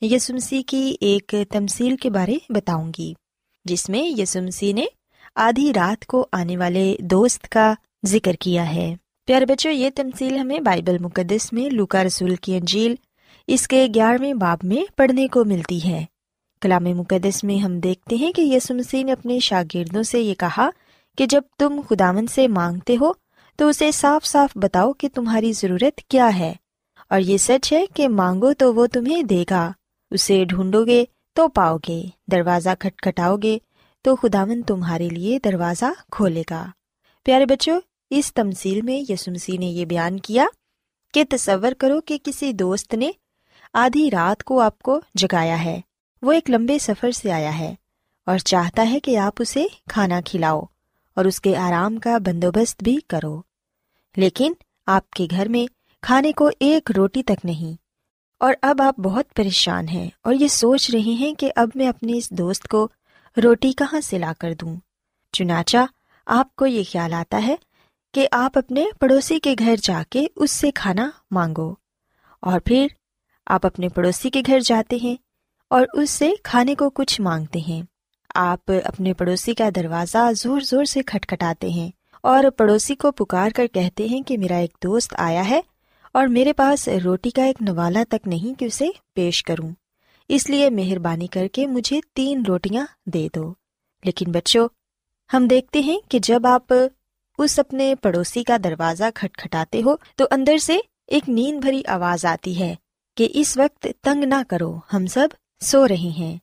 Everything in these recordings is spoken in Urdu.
یسمسی کی ایک تمصیل کے بارے بتاؤں گی، جس میں یسمسی نے آدھی رات کو آنے والے دوست کا ذکر کیا ہے۔ پیارے بچوں، یہ تمصیل ہمیں بائبل مقدس میں لوکا رسول کی انجیل اس کے گیارہویں باب میں پڑھنے کو ملتی ہے۔ کلام مقدس میں ہم دیکھتے ہیں کہ یسمسی نے اپنے شاگردوں سے یہ کہا کہ جب تم خدامن سے مانگتے ہو تو اسے صاف صاف بتاؤ کہ تمہاری ضرورت کیا ہے۔ اور یہ سچ ہے کہ مانگو تو وہ تمہیں دے گا۔ اسے ڈھونڈو گے تو پاؤ گے دروازہ کھٹکھٹاؤ گے تو خداون تمہارے لیے دروازہ کھولے گا۔ پیارے بچوں، اس تمسیل میں یسمسی نے یہ بیان کیا کہ تصور کرو کہ کسی دوست نے آدھی رات کو آپ کو جگایا ہے۔ وہ ایک لمبے سفر سے آیا ہے اور چاہتا ہے کہ آپ اسے کھانا کھلاؤ اور اس کے آرام کا بندوبست بھی کرو۔ لیکن آپ کے گھر میں کھانے کو ایک روٹی تک نہیں اور اب آپ بہت پریشان ہیں اور یہ سوچ رہے ہیں کہ اب میں اپنے اس دوست کو روٹی کہاں سے لا کر دوں؟ چنانچہ آپ کو یہ خیال آتا ہے کہ آپ اپنے پڑوسی کے گھر جا کے اس سے کھانا مانگو اور پھر آپ اپنے پڑوسی کے گھر جاتے ہیں اور اس سے کھانے کو کچھ مانگتے ہیں۔ آپ اپنے پڑوسی کا دروازہ زور زور سے کھٹکھٹاتے ہیں اور پڑوسی کو پکار کر کہتے ہیں کہ میرا ایک دوست آیا ہے اور میرے پاس روٹی کا ایک نوالا تک نہیں کہ اسے پیش کروں۔ اس لیے مہربانی کر کے مجھے تین روٹیاں دے دو۔ لیکن بچوں، ہم دیکھتے ہیں کہ جب آپ اس اپنے پڑوسی کا دروازہ کھٹکھٹاتے ہو تو اندر سے ایک نیند بھری آواز آتی ہے کہ اس وقت تنگ نہ کرو، ہم سب سو رہے ہیں۔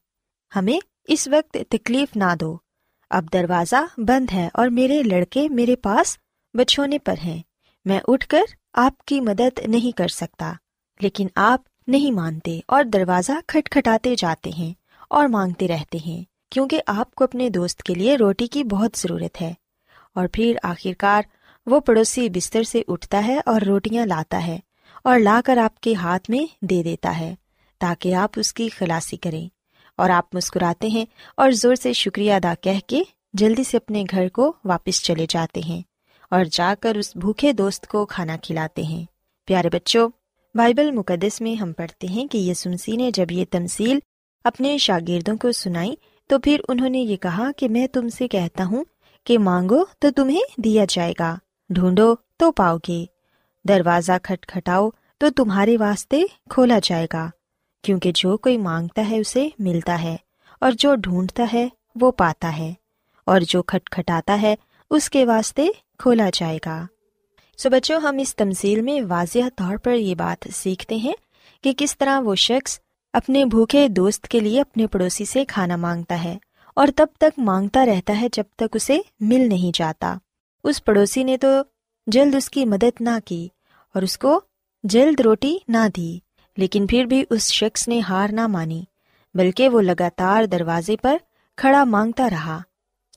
ہمیں اس وقت تکلیف نہ دو۔ اب دروازہ بند ہے اور میرے لڑکے میرے پاس بچھونے پر ہیں۔ میں اٹھ کر آپ کی مدد نہیں کر سکتا، لیکن آپ نہیں مانتے اور دروازہ کھٹکھٹاتے جاتے ہیں اور مانگتے رہتے ہیں، کیونکہ آپ کو اپنے دوست کے لیے روٹی کی بہت ضرورت ہے۔ اور پھر آخرکار وہ پڑوسی بستر سے اٹھتا ہے اور روٹیاں لاتا ہے اور لا کر آپ کے ہاتھ میں دے دیتا ہے تاکہ آپ اس کی خلاصی کریں۔ اور آپ مسکراتے ہیں اور زور سے شکریہ ادا کہہ کے جلدی سے اپنے گھر کو واپس چلے جاتے ہیں۔ اور جا کر اس بھوکے دوست کو کھانا کھلاتے ہیں۔ پیارے بچوں، بائبل مقدس میں ہم پڑھتے ہیں کہ یسمسی نے جب یہ تمسیل اپنے شاگردوں کو سنائی، تو پھر انہوں نے یہ کہا کہ میں تم سے کہتا ہوں کہ مانگو تو تمہیں دیا جائے گا، ڈھونڈو تو پاؤ گے۔ دروازہ کھٹ کھٹاؤ تو تمہارے واسطے کھولا جائے گا، کیونکہ جو کوئی مانگتا ہے اسے ملتا ہے، اور جو ڈھونڈتا ہے وہ پاتا ہے، اور جو کھٹ کھٹاتا ہے اس کے واسطے کھولا جائے گا۔ سو بچوں، ہم اس تمزیل میں واضح طور پر یہ بات سیکھتے ہیں کہ کس طرح وہ شخص اپنے بھوکے دوست کے لیے اپنے پڑوسی سے کھانا مانگتا ہے اور تب تک مانگتا رہتا ہے جب تک اسے مل نہیں جاتا۔ اس پڑوسی نے تو جلد اس کی مدد نہ کی اور اس کو جلد روٹی نہ دی، لیکن پھر بھی اس شخص نے ہار نہ مانی، بلکہ وہ لگاتار دروازے پر کھڑا مانگتا رہا۔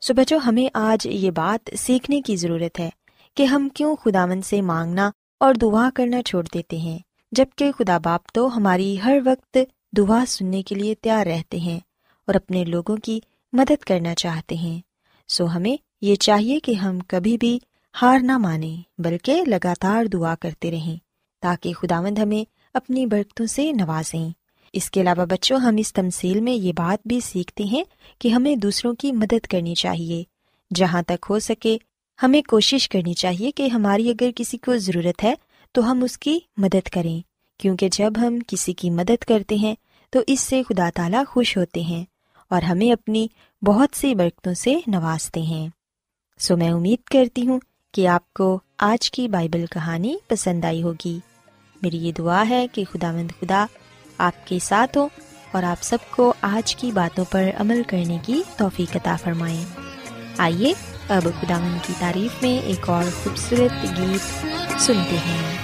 سو بچوں، ہمیں آج یہ بات سیکھنے کی ضرورت ہے کہ ہم کیوں خداون سے مانگنا اور دعا کرنا چھوڑ دیتے ہیں جبکہ خدا باپ تو ہماری ہر وقت دعا سننے کے لیے تیار رہتے ہیں اور اپنے لوگوں کی مدد کرنا چاہتے ہیں۔ سو ہمیں یہ چاہیے کہ ہم کبھی بھی ہار نہ مانیں، بلکہ لگاتار دعا کرتے رہیں تاکہ خداوند ہمیں اپنی برکتوں سے نوازیں۔ اس کے علاوہ بچوں، ہم اس تمسیل میں یہ بات بھی سیکھتے ہیں کہ ہمیں دوسروں کی مدد کرنی چاہیے۔ جہاں تک ہو سکے، ہمیں کوشش کرنی چاہیے کہ ہماری اگر کسی کو ضرورت ہے تو ہم اس کی مدد کریں۔ کیونکہ جب ہم کسی کی مدد کرتے ہیں تو اس سے خدا تعالیٰ خوش ہوتے ہیں اور ہمیں اپنی بہت سی برکتوں سے نوازتے ہیں۔ سو میں امید کرتی ہوں کہ آپ کو آج کی بائبل کہانی پسند آئی ہوگی۔ میری یہ دعا ہے کہ خدا مند خدا آپ کے ساتھ ہوں اور آپ سب کو آج کی باتوں پر عمل کرنے کی توفیق عطا فرمائیں۔ آئیے اب خدا کی تعریف میں ایک اور خوبصورت گیت سنتے ہیں۔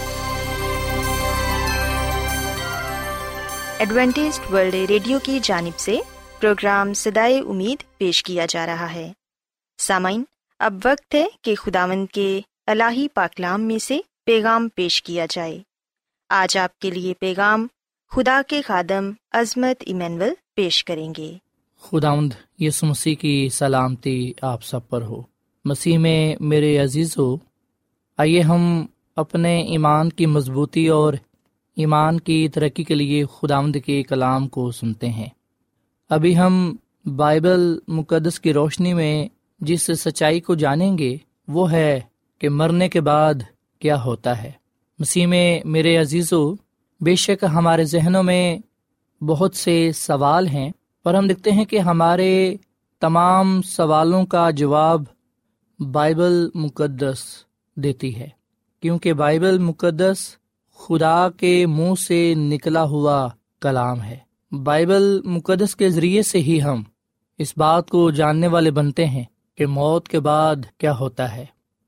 Adventist World Radio کی جانب سے پروگرام سدائے امید پیش کیا جا رہا ہے۔ سامعین، اب وقت ہے کہ خداون کے الہی پاکلام میں سے پیغام پیش کیا جائے۔ آج آپ کے لیے پیغام خدا کے خادم عظمت ایمینول پیش کریں گے۔ خداوند یسو مسیح کی سلامتی آپ سب پر ہو۔ مسیح میں میرے عزیز ہو آئیے ہم اپنے ایمان کی مضبوطی اور ایمان کی ترقی کے لیے خداوند کے کلام کو سنتے ہیں۔ ابھی ہم بائبل مقدس کی روشنی میں جس سچائی کو جانیں گے، وہ ہے کہ مرنے کے بعد کیا ہوتا ہے۔ مسیح میں میرے عزیزو، بے شک ہمارے ذہنوں میں بہت سے سوال ہیں، پر ہم دیکھتے ہیں کہ ہمارے تمام سوالوں کا جواب بائبل مقدس دیتی ہے۔ کیونکہ بائبل مقدس خدا کے منہ سے نکلا ہوا کلام ہے۔ بائبل مقدس کے ذریعے سے ہی ہم اس بات کو جاننے والے بنتے ہیں کہ موت کے بعد کیا ہوتا ہے۔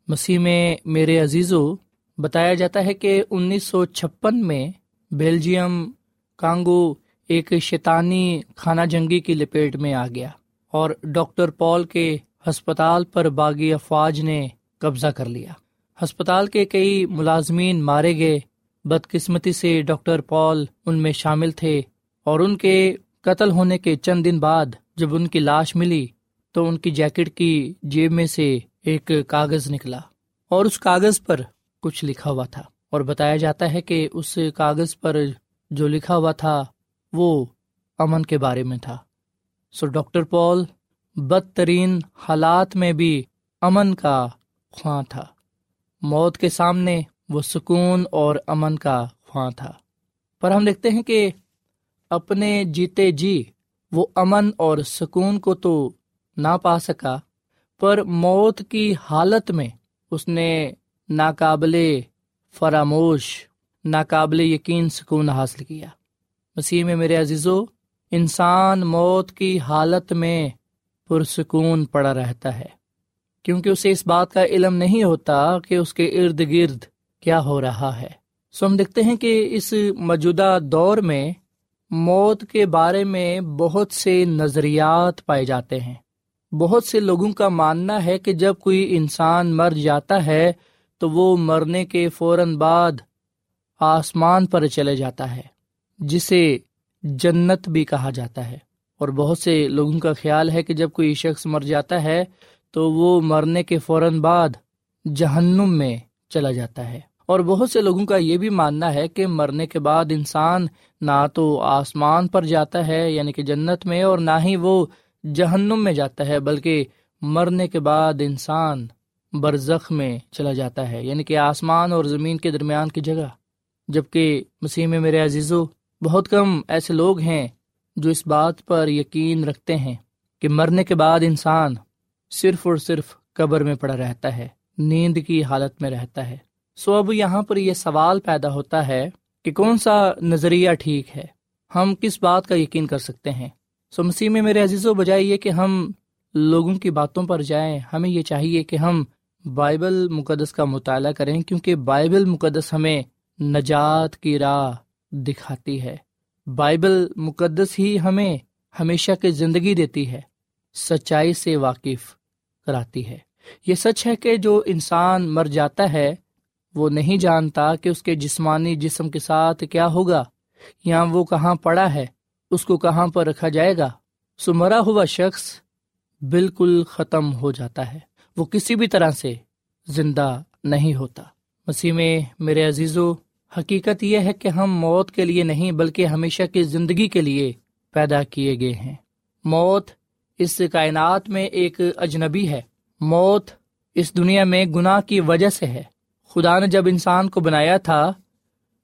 مسیح میں میرے عزیزوں بتایا جاتا ہے کہ انیس سو چھپن میں بیلجیم کانگو ایک شیطانی خانہ جنگی کی لپیٹ میں آ گیا اور ڈاکٹر پال کے ہسپتال پر باغی افواج نے قبضہ کر لیا۔ ہسپتال کے کئی ملازمین مارے گئے بدقسمتی سے ڈاکٹر پال ان میں شامل تھے اور ان کے قتل ہونے کے چند دن بعد جب ان کی لاش ملی تو ان کی جیکٹ کی جیب میں سے ایک کاغذ نکلا اور اس کاغذ پر کچھ لکھا ہوا تھا اور بتایا جاتا ہے کہ اس کاغذ پر جو لکھا ہوا تھا وہ امن کے بارے میں تھا۔ سو ڈاکٹر پال بدترین حالات میں بھی امن کا خواہاں تھا۔ موت کے سامنے وہ سکون اور امن کا خواہاں تھا۔ پر ہم دیکھتے ہیں کہ اپنے جیتے جی وہ امن اور سکون کو تو نہ پا سکا، پر موت کی حالت میں اس نے ناقابل فراموش، ناقابل یقین سکون حاصل کیا۔ مسیح میں میرے عزیزو، انسان موت کی حالت میں پرسکون پڑا رہتا ہے، کیونکہ اسے اس بات کا علم نہیں ہوتا کہ اس کے ارد گرد کیا ہو رہا ہے۔ سو ہم دیکھتے ہیں کہ اس موجودہ دور میں موت کے بارے میں بہت سے نظریات پائے جاتے ہیں۔ بہت سے لوگوں کا ماننا ہے کہ جب کوئی انسان مر جاتا ہے تو وہ مرنے کے فوراً بعد آسمان پر چلے جاتا ہے، جسے جنت بھی کہا جاتا ہے۔ اور بہت سے لوگوں کا خیال ہے کہ جب کوئی شخص مر جاتا ہے تو وہ مرنے کے فوراً بعد جہنم میں چلا جاتا ہے۔ اور بہت سے لوگوں کا یہ بھی ماننا ہے کہ مرنے کے بعد انسان نہ تو آسمان پر جاتا ہے یعنی کہ جنت میں، اور نہ ہی وہ جہنم میں جاتا ہے، بلکہ مرنے کے بعد انسان برزخ میں چلا جاتا ہے یعنی کہ آسمان اور زمین کے درمیان کی جگہ۔ جبکہ مسیح میں میرے عزیزو، بہت کم ایسے لوگ ہیں جو اس بات پر یقین رکھتے ہیں کہ مرنے کے بعد انسان صرف اور صرف قبر میں پڑا رہتا ہے، نیند کی حالت میں رہتا ہے۔ سو اب یہاں پر یہ سوال پیدا ہوتا ہے کہ کون سا نظریہ ٹھیک ہے؟ ہم کس بات کا یقین کر سکتے ہیں؟ سو مسیح میں میرے عزیز و بجائے یہ کہ ہم لوگوں کی باتوں پر جائیں، ہمیں یہ چاہیے کہ ہم بائبل مقدس کا مطالعہ کریں، کیونکہ بائبل مقدس ہمیں نجات کی راہ دکھاتی ہے۔ بائبل مقدس ہی ہمیں ہمیشہ کی زندگی دیتی ہے، سچائی سے واقف کراتی ہے۔ یہ سچ ہے کہ جو انسان مر جاتا ہے وہ نہیں جانتا کہ اس کے جسمانی جسم کے ساتھ کیا ہوگا، یا وہ کہاں پڑا ہے، اس کو کہاں پر رکھا جائے گا۔ سو مرا ہوا شخص بالکل ختم ہو جاتا ہے۔ وہ کسی بھی طرح سے زندہ نہیں ہوتا۔ مسیح میں میرے عزیز و حقیقت یہ ہے کہ ہم موت کے لیے نہیں، بلکہ ہمیشہ کی زندگی کے لیے پیدا کیے گئے ہیں۔ موت اس کائنات میں ایک اجنبی ہے۔ موت اس دنیا میں گناہ کی وجہ سے ہے۔ خدا نے جب انسان کو بنایا تھا،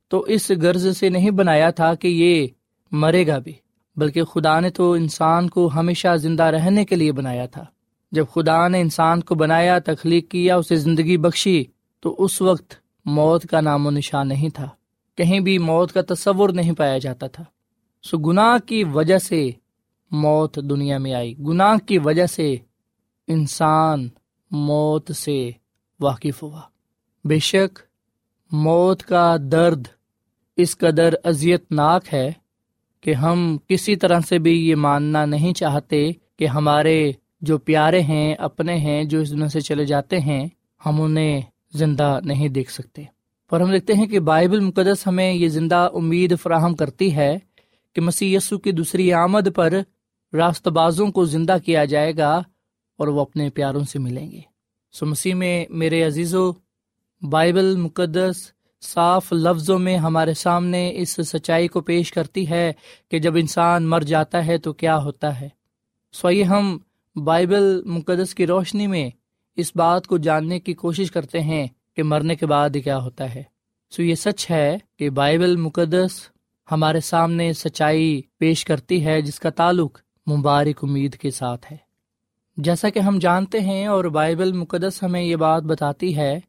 تو اس غرض سے نہیں بنایا تھا کہ یہ مرے گا بھی، بلکہ خدا نے تو انسان کو ہمیشہ زندہ رہنے کے لیے بنایا تھا۔ جب خدا نے انسان کو بنایا، تخلیق کیا اسے زندگی بخشی، تو اس وقت موت کا نام و نشان نہیں تھا۔ کہیں بھی موت کا تصور نہیں پایا جاتا تھا۔ سو گناہ کی وجہ سے موت دنیا میں آئی۔ گناہ کی وجہ سے انسان موت سے واقف ہوا۔ بے شک، موت کا درد اس قدر اذیت ناک ہے کہ ہم کسی طرح سے بھی یہ ماننا نہیں چاہتے کہ ہمارے جو پیارے ہیں، اپنے ہیں، جو اس دنیا سے چلے جاتے ہیں، ہم انہیں زندہ نہیں دیکھ سکتے۔ پر ہم دیکھتے ہیں کہ بائبل مقدس ہمیں یہ زندہ امید فراہم کرتی ہے کہ مسی یسو کی دوسری آمد پر راست بازوں کو زندہ کیا جائے گا اور وہ اپنے پیاروں سے ملیں گے۔ سو مسیح میں میرے عزیز و بائبل مقدس صاف لفظوں میں ہمارے سامنے اس سچائی کو پیش کرتی ہے کہ جب انسان مر جاتا ہے تو کیا ہوتا ہے۔ سو ہم بائبل مقدس کی روشنی میں اس بات کو جاننے کی کوشش کرتے ہیں کہ مرنے کے بعد کیا ہوتا ہے۔ سو یہ سچ ہے کہ بائبل مقدس ہمارے سامنے سچائی پیش کرتی ہے، جس کا تعلق مبارک امید کے ساتھ ہے۔ جیسا کہ ہم جانتے ہیں اور بائبل مقدس ہمیں یہ بات بتاتی ہے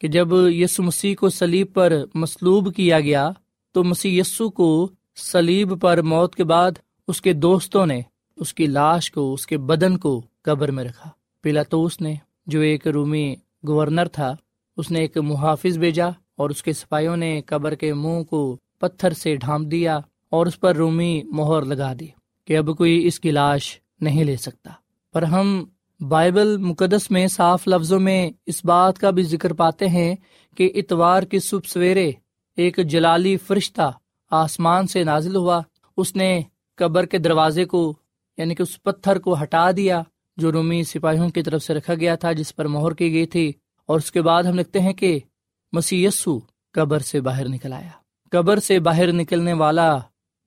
کہ جب یسو مسیح کو سلیب پر مصلوب کیا گیا، تو مسیح یسو کو سلیب پر موت کے بعد اس کے دوستوں نے اس کی لاش کو، اس کے بدن کو قبر میں رکھا۔ پلاطوس نے، جو ایک رومی گورنر تھا، اس نے ایک محافظ بھیجا اور اس کے سپاہیوں نے قبر کے منہ کو پتھر سے ڈھانپ دیا اور اس پر رومی مہر لگا دی کہ اب کوئی اس کی لاش نہیں لے سکتا۔ پر ہم بائبل مقدس میں صاف لفظوں میں اس بات کا بھی ذکر پاتے ہیں کہ اتوار کی صبح سویرے ایک جلالی فرشتہ آسمان سے نازل ہوا۔ اس نے قبر کے دروازے کو یعنی کہ اس پتھر کو ہٹا دیا، جو رومی سپاہیوں کی طرف سے رکھا گیا تھا، جس پر مہر کی گئی تھی۔ اور اس کے بعد ہم لکھتے ہیں کہ مسی قبر سے باہر نکل آیا۔ قبر سے باہر نکلنے والا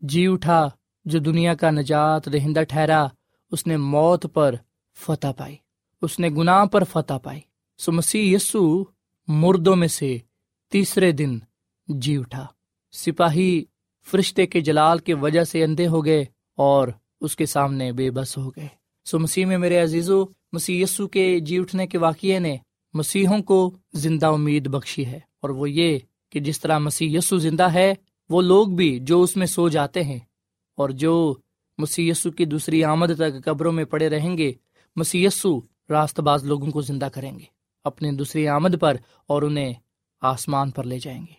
جی اٹھا، جو دنیا کا نجات دہندہ ٹھہرا، اس نے موت پر فتح پائی۔ اس نے گناہ پر فتح پائی۔ سو مسیح یسو مردوں میں سے تیسرے دن جی اٹھا۔ سپاہی فرشتے کے جلال کے وجہ سے اندھے ہو گئے اور اس کے سامنے بے بس ہو گئے۔ سو مسیح میں میرے عزیزو، مسیح یسو کے جی اٹھنے کے واقعے نے مسیحوں کو زندہ امید بخشی ہے۔ اور وہ یہ کہ جس طرح مسیح یسو زندہ ہے، وہ لوگ بھی جو اس میں سو جاتے ہیں اور جو مسی کی دوسری آمد تک قبروں میں پڑے رہیں گے مسی راست باز لوگوں کو زندہ کریں گے، اپنے دوسری آمد پر اور انہیں آسمان پر لے جائیں گے۔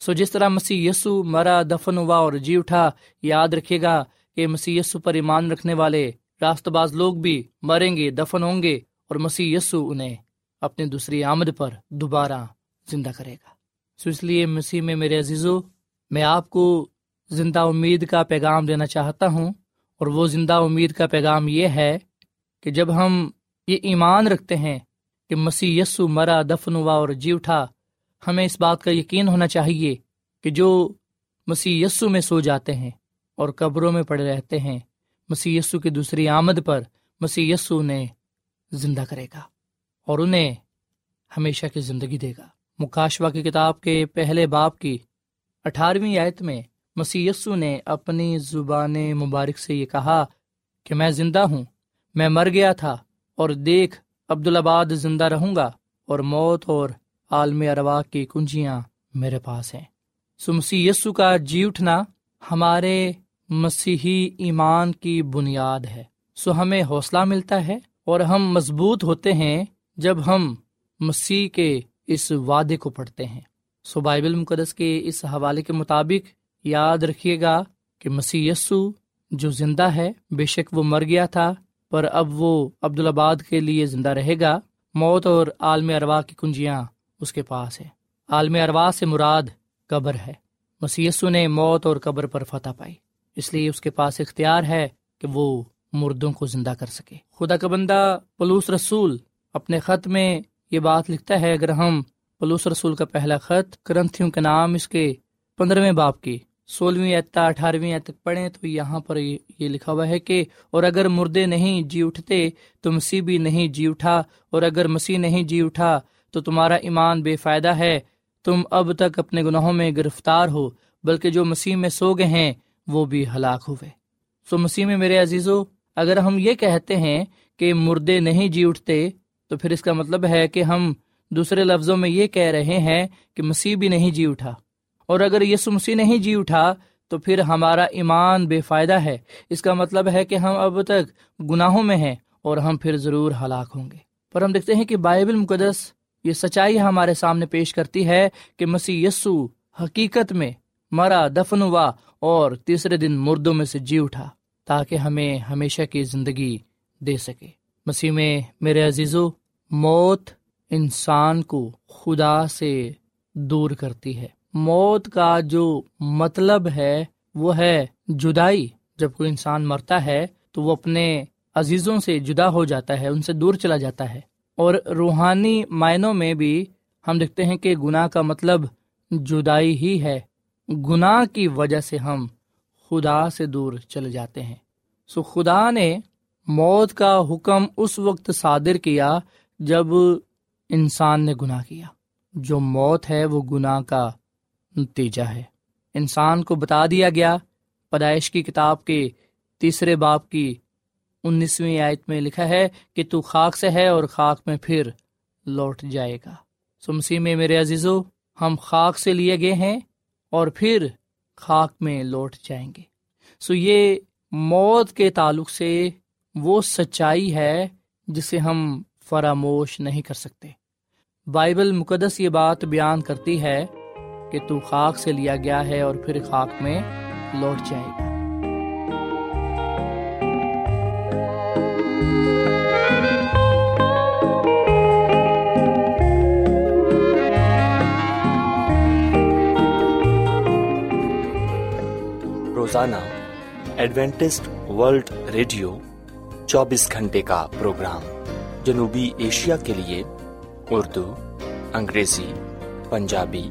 سو جس طرح مسیح یسو مرا، دفن ہوا اور جی اٹھا، یاد رکھے گا کہ مسی یسو پر ایمان رکھنے والے راست باز لوگ بھی مریں گے، دفن ہوں گے اور مسیح یسو انہیں اپنے دوسری آمد پر دوبارہ زندہ کرے گا۔ سو اس لیے مسیح میں میرے عزیزو، میں آپ کو زندہ امید کا پیغام دینا چاہتا ہوں اور وہ زندہ امید کا پیغام یہ ہے کہ جب ہم یہ ایمان رکھتے ہیں کہ مسیح یسو مرا دفن ہوا اور جی اٹھا، ہمیں اس بات کا یقین ہونا چاہیے کہ جو مسیح یسو میں سو جاتے ہیں اور قبروں میں پڑے رہتے ہیں، مسیح یسو کی دوسری آمد پر مسیح یسو انہیں زندہ کرے گا اور انہیں ہمیشہ کی زندگی دے گا۔ مکاشوا کی کتاب کے پہلے باپ کی اٹھارہویں آیت میں مسی نے اپنی زبان مبارک سے یہ کہا کہ میں زندہ ہوں میں مر گیا تھا اور دیکھ، عبدالآباد زندہ رہوں گا اور موت اور عالم اروا کی کنجیاں میرے پاس ہیں۔ سو مسی یسو کا جی اٹھنا ہمارے مسیحی ایمان کی بنیاد ہے۔ سو ہمیں حوصلہ ملتا ہے اور ہم مضبوط ہوتے ہیں جب ہم مسیح کے اس وعدے کو پڑھتے ہیں۔ سو بائبل مقدس کے اس حوالے کے مطابق یاد رکھیے گا کہ مسیح یسو جو زندہ ہے، بے شک وہ مر گیا تھا پر اب وہ عبدالآباد کے لیے زندہ رہے گا۔ موت اور عالم اروا کی کنجیاں اس کے پاس ہے عالم اروا سے مراد قبر ہے۔ یسو نے موت اور قبر پر فتح پائی۔ اس لیے اس کے پاس اختیار ہے کہ وہ مردوں کو زندہ کر سکے۔ خدا کا بندہ پلوس رسول اپنے خط میں یہ بات لکھتا ہے، اگر ہم پلوس رسول کا پہلا خط کرنتھیوں کے نام اس کے پندرہویں باپ کی سولہویں اعتا اٹھارہویں تک پڑھیں تو یہاں پر یہ لکھا ہوا ہے کہ اور اگر مردے نہیں جی اٹھتے تو مسیح بھی نہیں جی اٹھا، اور اگر مسیح نہیں جی اٹھا تو تمہارا ایمان بے فائدہ ہے، تم اب تک اپنے گناہوں میں گرفتار ہو، بلکہ جو مسیح میں سو گئے ہیں وہ بھی ہلاک ہوئے۔ سو مسیح میں میرے عزیزو، اگر ہم یہ کہتے ہیں کہ مردے نہیں جی اٹھتے تو پھر اس کا مطلب ہے کہ ہم دوسرے لفظوں میں یہ کہہ رہے ہیں کہ مسیح بھی نہیں جی اٹھا۔ اور اگر یسو مسیح نہیں جی اٹھا، تو پھر ہمارا ایمان بے فائدہ ہے۔ اس کا مطلب ہے کہ ہم اب تک گناہوں میں ہیں اور ہم پھر ضرور ہلاک ہوں گے۔ پر ہم دیکھتے ہیں کہ بائبل مقدس یہ سچائی ہمارے سامنے پیش کرتی ہے کہ مسیح یسو حقیقت میں مرا، دفن ہوا اور تیسرے دن مردوں میں سے جی اٹھا تاکہ ہمیں ہمیشہ کی زندگی دے سکے۔ مسیح میں میرے عزیزو، موت انسان کو خدا سے دور کرتی ہے۔ موت کا جو مطلب ہے، وہ ہے جدائی۔ جب کوئی انسان مرتا ہے، تو وہ اپنے عزیزوں سے جدا ہو جاتا ہے، ان سے دور چلا جاتا ہے۔ اور روحانی معنوں میں بھی ہم دیکھتے ہیں کہ گناہ کا مطلب جدائی ہی ہے۔ گناہ کی وجہ سے ہم خدا سے دور چلے جاتے ہیں۔ سو خدا نے موت کا حکم اس وقت صادر کیا جب انسان نے گناہ کیا۔ جو موت ہے، وہ گناہ کا نتیجہ ہے۔ انسان کو بتا دیا گیا، پیدائش کی کتاب کے تیسرے باپ کی انیسویں آیت میں لکھا ہے کہ تو خاک سے ہے اور خاک میں پھر لوٹ جائے گا۔ سمسی میں میرے عزیزو، ہم خاک سے لیے گئے ہیں اور پھر خاک میں لوٹ جائیں گے۔ سو یہ موت کے تعلق سے وہ سچائی ہے جسے ہم فراموش نہیں کر سکتے۔ بائبل مقدس یہ بات بیان کرتی ہے کہ تو خاک سے لیا گیا ہے اور پھر خاک میں لوٹ جائے گا۔ روزانہ ایڈوینٹسٹ ورلڈ ریڈیو چوبیس گھنٹے کا پروگرام جنوبی ایشیا کے لیے اردو، انگریزی، پنجابی